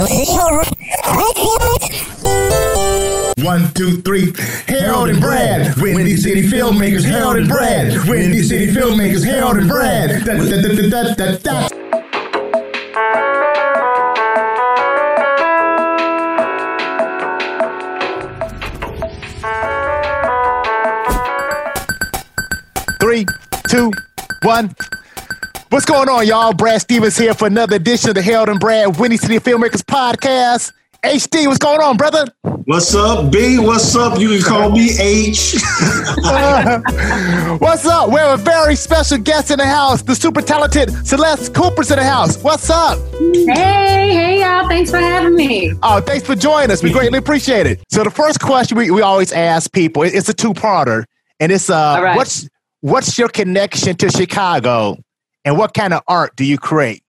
One, two, three. Harold and Brad. Windy City Filmmakers. Harold and Brad. Windy City Filmmakers. Harold and Brad. Da, da, da, da, da, da. Three, two, one. What's going on, y'all? Brad Stevens here for another edition of the Harold and Brad Windy City Filmmakers Podcast. HD, what's going on, brother? What's up, B? What's up? You can call me H. What's up? We have a very special guest in the house, the super talented Celeste Cooper's in the house. What's up? Hey, hey, y'all. Thanks for having me. Oh, thanks for joining us. We greatly appreciate it. So the first question we, we always ask people, it's a two-parter, and it's uh All right. what's what's your connection to Chicago and what kind of art do you create?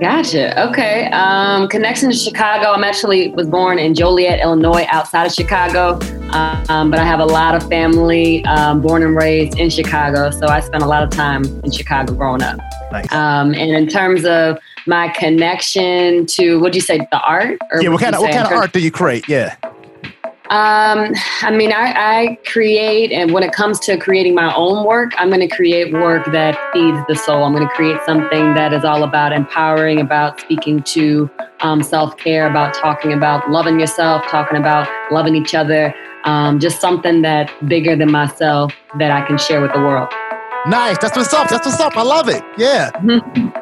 Gotcha. Okay. Um, connection to Chicago. I'm actually was born in Joliet, Illinois, outside of Chicago. Um, but I have a lot of family um, born and raised in Chicago. So I spent a lot of time in Chicago growing up. Nice. Um, and in terms of my connection to, what do you say, the art? Or yeah, what kind of what kind of art do you create? Yeah. Um, I mean, I, I create, and when it comes to creating my own work, I'm going to create work that feeds the soul. I'm going to create something that is all about empowering, about speaking to um, self care, about talking about loving yourself, talking about loving each other. Um, just something that's bigger than myself that I can share with the world. Nice. That's what's up. That's what's up. I love it. Yeah.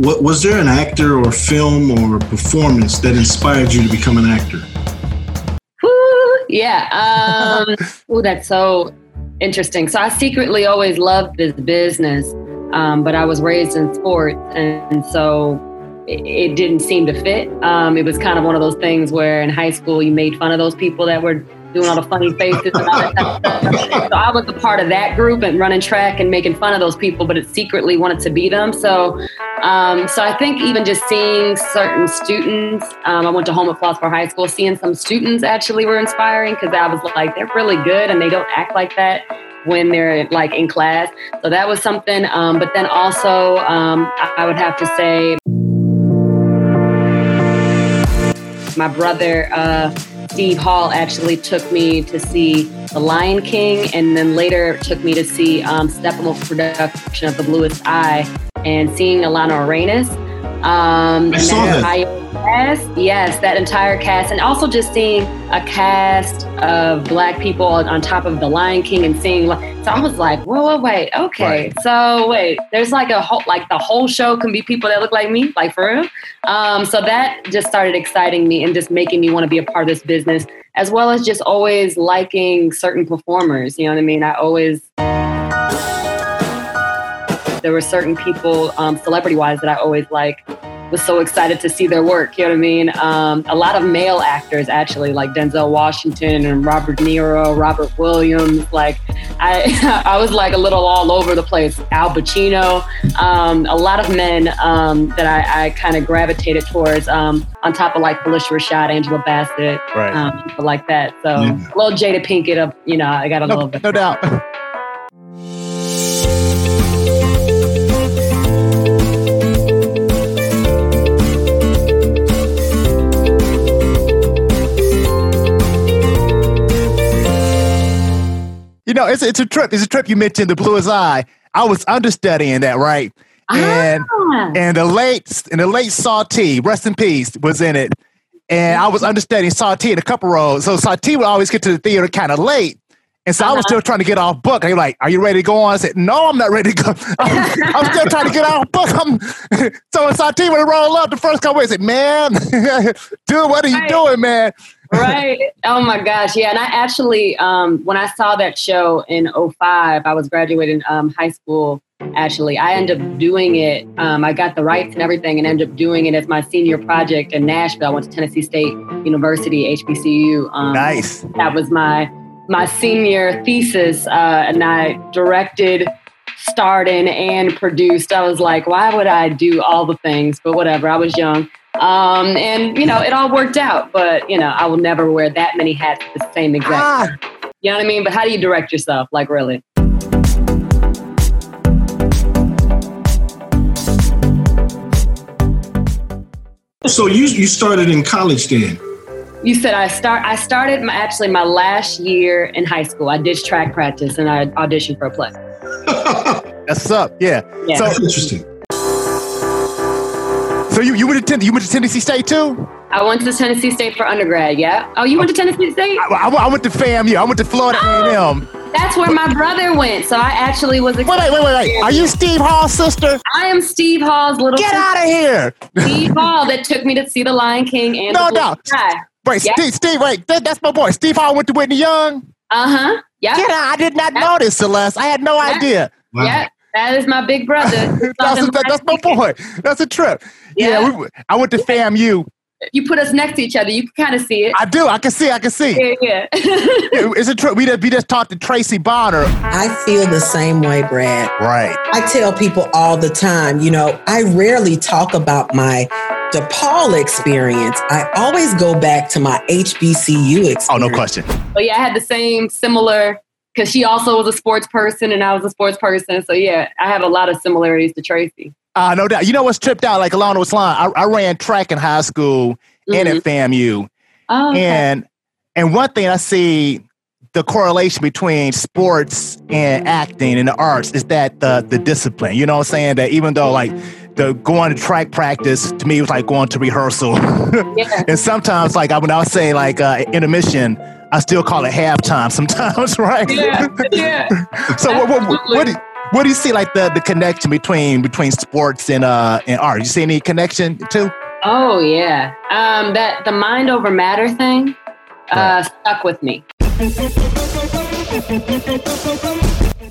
What, was there an actor or film or performance that inspired you to become an actor? Woo, yeah. Um, ooh, that's so interesting. So I secretly always loved this business, um, but I was raised in sports, and so it, it didn't seem to fit. Um, it was kind of one of those things where in high school you made fun of those people that were doing all the funny faces and all that. So I was a part of that group and running track and making fun of those people, but it secretly wanted to be them. So um, so I think even just seeing certain students, um, I went to Home Homewood Flossmoor High School, seeing some students actually were inspiring because I was like, they're really good and they don't act like that when they're like in class. So that was something. Um, but then also, um, I would have to say, my brother uh, Steve Hall actually took me to see The Lion King, and then later took me to see um, Steppenwolf production of The Bluest Eye, and seeing Alana Arenas. Um, I saw that. entire Cast, yes, that entire cast, and also just seeing a cast of black people on, top of The Lion King, and seeing. li- So I was like, whoa, whoa, wait, okay, Right. so wait, there's like a whole, like the whole show can be people that look like me, like for real. Um, so that just started exciting me and just making me want to be a part of this business, as well as just always liking certain performers. You know what I mean? I always there were certain people, um, celebrity wise, that I always like was so excited to see their work. You know what I mean? Um, a lot of male actors actually, like Denzel Washington and Robert De Niro, Robert Williams. Like I, I was like a little all over the place. Al Pacino, um, a lot of men um, that I, I kind of gravitated towards. Um, on top of like Phylicia Rashad, Angela Bassett, Right. um, people like that. So Yeah. a little Jada Pinkett, of you know, I got a No, little bit. no doubt. Know, it's it's a trip. It's a trip. You mentioned the bluest eye. I was understudying that, right? And Ah. and the late and the late Salty, rest in peace, was in it. And I was understudying Salty in a couple roles. So Salty would always get to the theater kind of late. And so I was Uh-huh. still trying to get off book. And you're like, "Are you ready to go on?" I said, "No, I'm not ready to go. I'm, I'm still trying to get off book." I'm, so when Salty would roll up, the first couple, I said, "Man, dude, what are you Right. doing, man?" right oh my gosh yeah and i actually um, when i saw that show in 05 i was graduating um, high school actually i ended up doing it um, i got the rights and everything and ended up doing it as my senior project in nashville i went to tennessee state university hbcu um, Nice. that was my my senior thesis uh, and i directed starred in and produced. I was like, why would I do all the things? But whatever, I was young. Um, and you know, it all worked out. But you know, I will never wear that many hats at the same exact. Ah. time. You know what I mean? But how do you direct yourself? Like really? So you you started in college then? You said I start. I started my, actually my last year in high school. I ditched track practice and I auditioned for a play. That's up. Yeah. Yeah. So, That's interesting. so you you went to Ten- you went to Tennessee State too? I went to Tennessee State for undergrad. Yeah. Oh, you went to Tennessee State? I, I, I went to FAMU. I went to Florida oh, A&M. That's where my brother went. So I actually was. Wait, wait, wait, wait, wait. Are you Steve Hall's sister? I am Steve Hall's little Get sister, out of here. Steve Hall that took me to see The Lion King and No, the Blue no. Sky. Wait, Yeah. Steve, Steve, wait. That, that's my boy. Steve Hall went to Whitney Young. Uh huh. Yeah. Get out. I did not know this, Celeste. I had no Yeah. idea. Wow. Yeah. That is my big brother. That's, that, that's my boy. That's a trip. Yeah, Yeah. we, I went to FAMU. You put us next to each other. You can kind of see it. I do. I can see. I can see. Yeah, yeah. It's a trip. We just, we just talked to Tracy Bonner. I feel the same way, Brad. Right. I tell people all the time, you know, I rarely talk about my DePaul experience. I always go back to my HBCU experience. Oh, no question. but yeah, I had the same similar because she also was a sports person and I was a sports person. So yeah, I have a lot of similarities to Tracy. Uh, no doubt. You know what's tripped out? Like along those lines, I, I ran track in high school and at FAMU. Oh, okay. And and one thing I see the correlation between sports and acting and the arts is that the the discipline. You know what I'm saying? That even though like the going to track practice to me was like going to rehearsal. yeah. and sometimes like I when I would say like uh, intermission, I still call it halftime sometimes, right? Yeah, yeah. so what what, what, do, what do you see like the, the connection between between sports and uh and art? You see any connection too? Oh yeah. Um, that the mind over matter thing uh, stuck with me.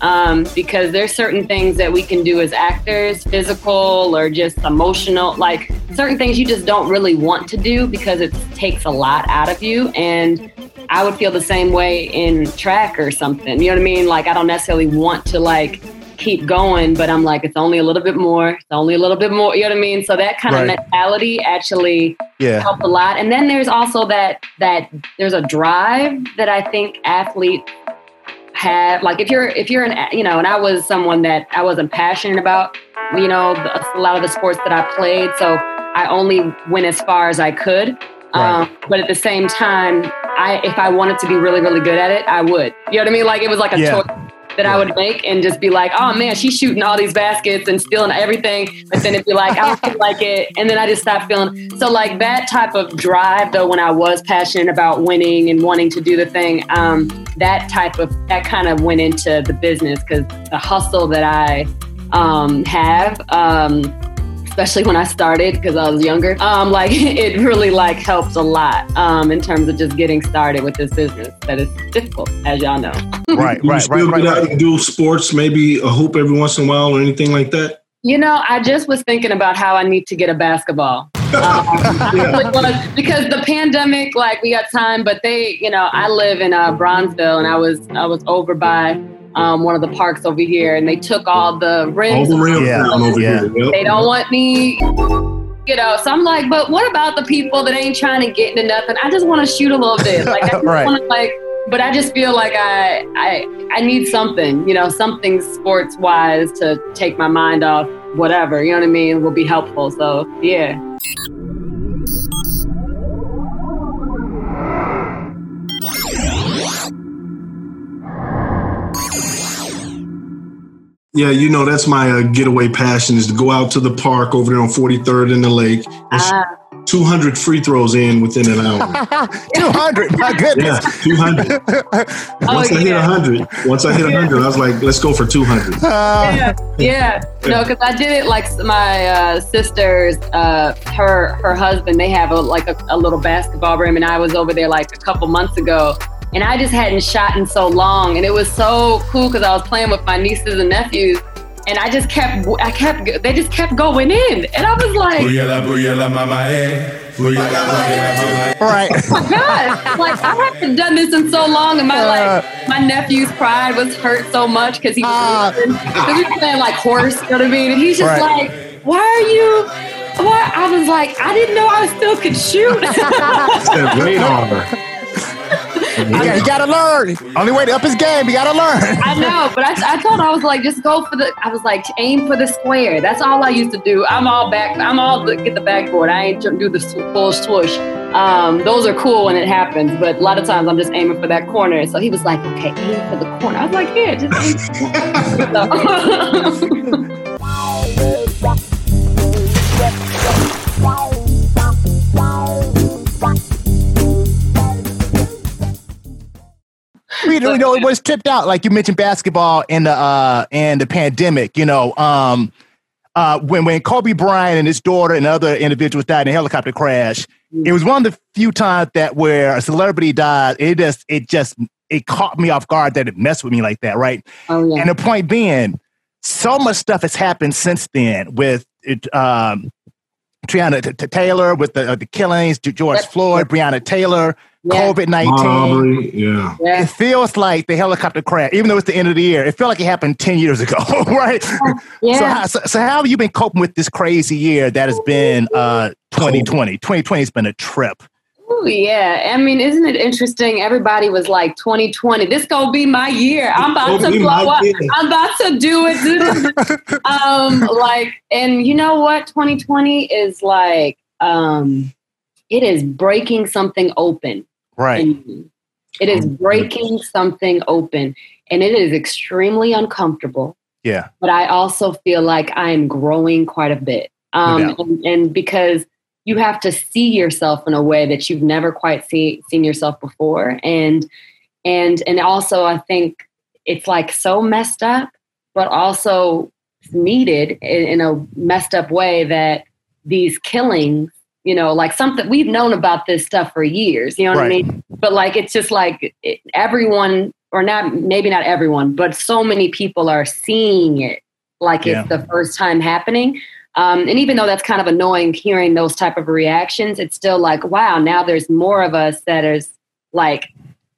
Um, because there's certain things that we can do as actors, physical or just emotional, like certain things you just don't really want to do because it takes a lot out of you. And I would feel the same way in track or something. You know what I mean? Like I don't necessarily want to like keep going, but I'm like, it's only a little bit more, it's only a little bit more. You know what I mean? So that kind Right. of mentality actually Yeah. helped a lot. And then there's also that that there's a drive that I think athletes have. Like if you're if you're an you know, and I was someone that I wasn't passionate about, you know, the, a lot of the sports that I played. So I only went as far as I could. Um, but at the same time, I if I wanted to be really really good at it, I would. You know what I mean? Like it was like a Yeah. choice that I would make and just be like, oh man, she's shooting all these baskets and stealing everything. But then it'd be like, I don't feel like it. And then I just stopped feeling. So, like that type of drive, though, when I was passionate about winning and wanting to do the thing, um, that type of, that kind of went into the business because the hustle that I um, have, um, especially when I started because I was younger. Um, like it really like helped a lot um, in terms of just getting started with this business that is difficult, as y'all know. Right, Do you right, still right, right, get out right. and do sports, maybe a hoop every once in a while or anything like that? You know, I just was thinking about how I need to get a basketball. Um, really was, because the pandemic, like we got time, but they, you know, I live in uh, Bronzeville, and I was I was over by um, one of the parks over here, and they took all the rims. All the rims Yeah, down over yeah. here. Yep. They don't want me, you know. So I'm like, but what about the people that ain't trying to get into nothing? I just want to shoot a little bit, like I just Right. want to like. But I just feel like I I I need something, you know, something sports wise to take my mind off whatever, you know what I mean, will be helpful. So yeah. Yeah, you know that's my uh, getaway passion is to go out to the park over there on 43rd in the lake and Ah, 200 free throws in within an hour. 200. My yeah, goodness. 200. Once I hit yeah. 100, once I hit 100, I was like, let's go for 200. Uh, yeah, yeah. No, because I did it like my uh, sister's, uh, her her husband. They have a like a, a little basketball rim, and I was over there like a couple months ago, and I just hadn't shot in so long, and it was so cool because I was playing with my nieces and nephews, and I just kept, I kept, they just kept going in, and I was like, Booyala, booyala, eh. mama, eh. Right. Oh my God. Like I haven't done this in so long and my like uh. my nephew's pride was hurt so much because he was uh. because he playing like horse, you know what I mean? And he's just Right. like, Why are you why I was like, I didn't know I still could shoot. That radar. He, got, he gotta learn. Only way to up his game, he gotta learn. I know, but I, I told her I was like, just go for the. I was like, aim for the square. That's all I used to do. I'm all back. I'm all the, get the backboard. I ain't tr- do the full swoosh. Um, those are cool when it happens, but a lot of times I'm just aiming for that corner. So he was like, okay, aim for the corner. I was like, yeah, just aim. So- you know, it was tripped out. Like you mentioned basketball and the uh and the pandemic, you know. Um uh when when Kobe Bryant and his daughter and other individuals died in a helicopter crash, it was one of the few times that where a celebrity died, it just it just it caught me off guard that it messed with me like that, right? oh yeah. And the point being, so much stuff has happened since then with it, um, Breonna T- T- Taylor, with the, uh, the killings, George Yep. Floyd, Breonna Taylor, Yeah. COVID 19. Yeah. yeah. It feels like the helicopter crash, even though it's the end of the year, it felt like it happened 10 years ago, right? So, Yeah. how, so, so how have you been coping with this crazy year that has been uh, 2020? 2020 has been a trip. Ooh, yeah. I mean, isn't it interesting? Everybody was like, 2020, this gonna be my year. I'm about Gonna blow up. year. I'm about to do it. um, like, and you know what? 2020 is like, um, it is breaking something open. Right. It is breaking something open, and it is extremely uncomfortable. Yeah. But I also feel like I am growing quite a bit, um, and, and because you have to see yourself in a way that you've never quite see, seen yourself before, and and and also I think it's like so messed up, but also needed in, in a messed up way that these killings, you know, like something we've known about this stuff for years. You know what I mean? But like it's just like it, everyone, or not maybe not everyone, but so many people are seeing it like Yeah. it's the first time happening. Um, and even though that's kind of annoying hearing those type of reactions, it's still like, wow, now there's more of us that is like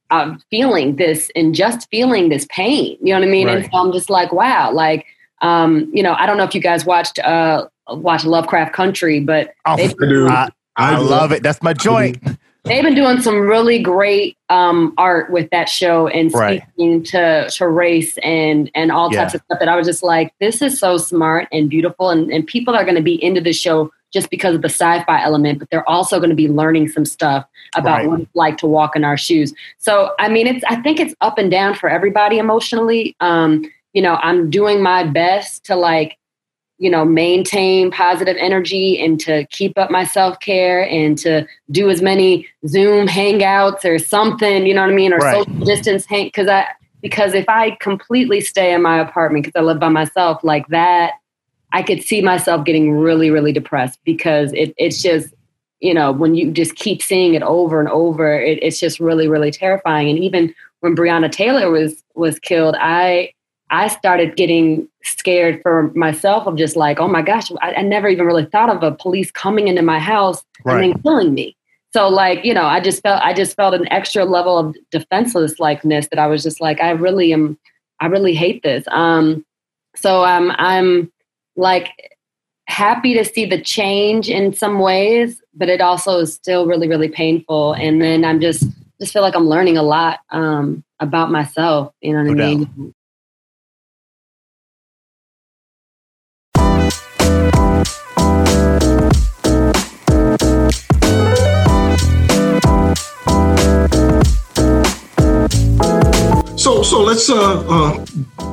uh, feeling this and just feeling this pain. You know what I mean? And so I'm just like, wow, like, um, you know, I don't know if you guys watched uh, watch Lovecraft Country, but Oh, they- I. I, I do. love it. That's my joint. they've been doing some really great um, art with that show and Right. speaking to, to race and and all types Yeah. of stuff that I was just like, this is so smart and beautiful, and, and people are going to be into the show just because of the sci-fi element, but they're also going to be learning some stuff about Right. what it's like to walk in our shoes. So I mean, it's I think it's up and down for everybody emotionally. Um, you know, I'm doing my best to like you know maintain positive energy and to keep up my self-care and to do as many zoom hangouts or something you know what i mean or Right. social distance hang because i because if i completely stay in my apartment because i live by myself like that i could see myself getting really really depressed because it, it's just you know when you just keep seeing it over and over it, it's just really really terrifying and even when breonna taylor was was killed i I started getting scared for myself of just like, oh my gosh, I, I never even really thought of a police coming into my house Right. and then killing me. So like, you know, I just felt I just felt an extra level of defenseless likeness that I was just like, I really am I really hate this. Um so um I'm like happy to see the change in some ways, but it also is still really, really painful. And then I'm just just feel like I'm learning a lot um about myself. You know what No I mean? So so let's uh, uh,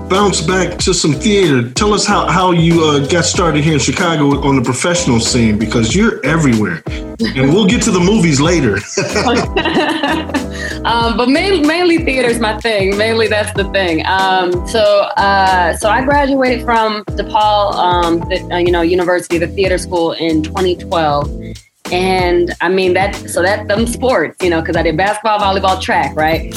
bounce back to some theater. Tell us how how you uh, got started here in Chicago on the professional scene because you're everywhere, and we'll get to the movies later. um, but mainly, mainly theater is my thing. Mainly that's the thing. Um, so, uh, so I graduated from DePaul, um, the, uh, you know, University, the theater school in 2012. And I mean that, so that them sports, you know, because I did basketball, volleyball, track, right?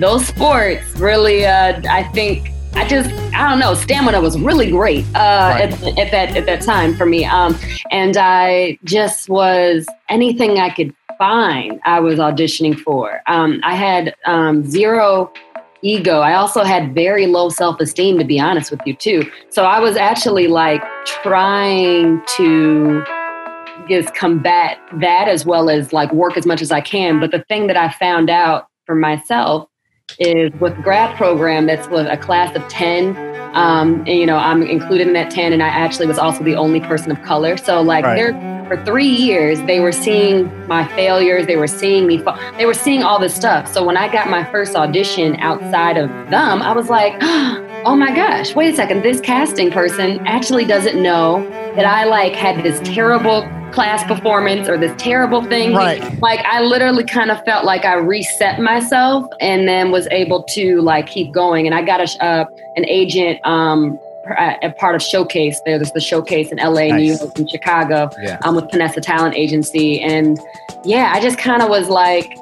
Those sports really, uh, I think, I just I don't know stamina was really great uh, right. at, at, that at that time for me, um, and I just was anything I could find. I was auditioning for. Um, I had um, zero ego. I also had very low self esteem, to be honest with you, too. So I was actually like trying to just combat that as well as like work as much as I can. But the thing that I found out for myself is with grad program that's with a class of 10 um, and you know i'm included in that 10 and i actually was also the only person of color so like right. there for three years they were seeing my failures they were seeing me they were seeing all this stuff so when i got my first audition outside of them i was like oh my gosh wait a second this casting person actually doesn't know that i like had this terrible class performance or this terrible thing. Right. Like I literally kind of felt like I reset myself and then was able to like keep going. And I got a uh, an agent um a part of Showcase. There's the Showcase in LA, nice. New York, and Chicago. Yeah. Um, with Paonessa Talent Agency, and yeah, I just kind of was like,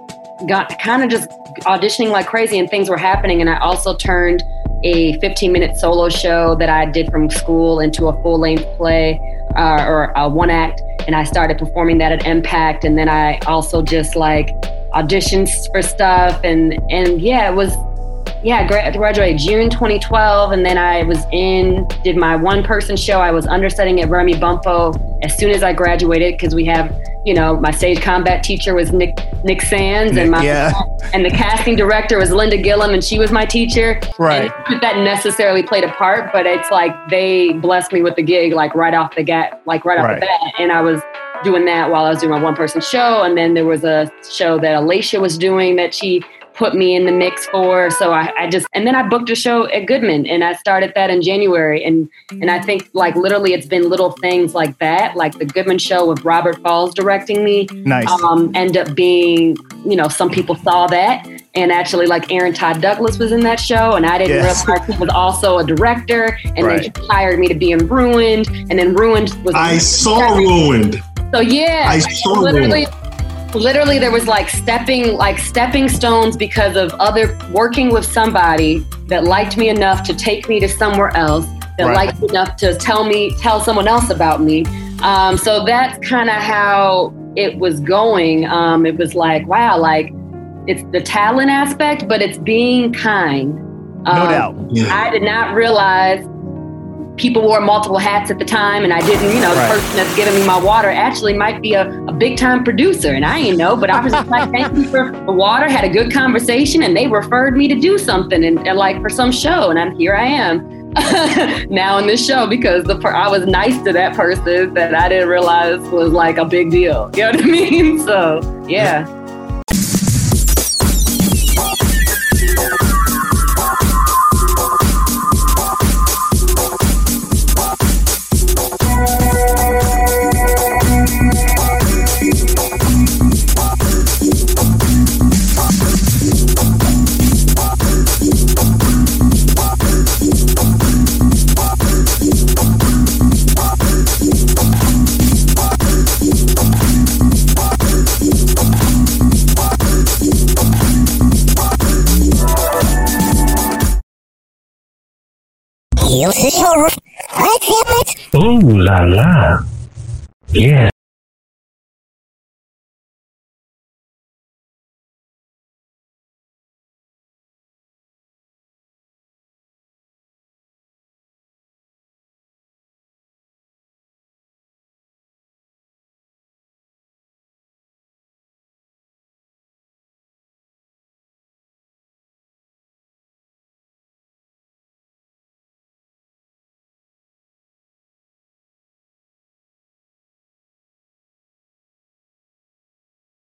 got kind of just auditioning like crazy, and things were happening. And I also turned a 15 minute solo show that I did from school into a full length play uh, or a one act and I started performing that at Impact. And then I also just like auditions for stuff. And, and yeah, it was, yeah, I graduated June 2012. And then I was in, did my one person show. I was understudying at Remy Bumppo as soon as I graduated because we have, you know, my stage combat teacher was Nick Nick Sandys, and my yeah. and the casting director was Linda Gillum, and she was my teacher. Right. And that necessarily played a part, but it's like they blessed me with the gig, like right off the get, like right off right. the bat, and I was doing that while I was doing my one person show, and then there was a show that Alicia was doing that she put me in the mix for. So I, I, just and then I booked a show at Goodman and I started that in January. And and I think like literally it's been little things like that, like the Goodman show with Robert Falls directing me. Nice. Um, end up being, you know, some people saw that. And actually, like Aaron Todd Douglas was in that show, and I didn't yes. realize he was also a director. And right. then he hired me to be in Ruined, and then Ruined was. I saw Ruined. So yeah, I saw literally. Ruined literally there was like stepping like stepping stones because of other working with somebody that liked me enough to take me to somewhere else that right. liked me enough to tell me tell someone else about me um, so that's kind of how it was going um, it was like wow like it's the talent aspect but it's being kind no um, doubt yeah. i did not realize people wore multiple hats at the time and I didn't, you know, right. the person that's giving me my water actually might be a, a big time producer and I ain't know, but I was just like, thank you for the water, had a good conversation and they referred me to do something and, and like for some show and I'm here I am. now in this show because the per- I was nice to that person that I didn't realize was like a big deal. You know what I mean? So yeah. Oh la la. Yeah.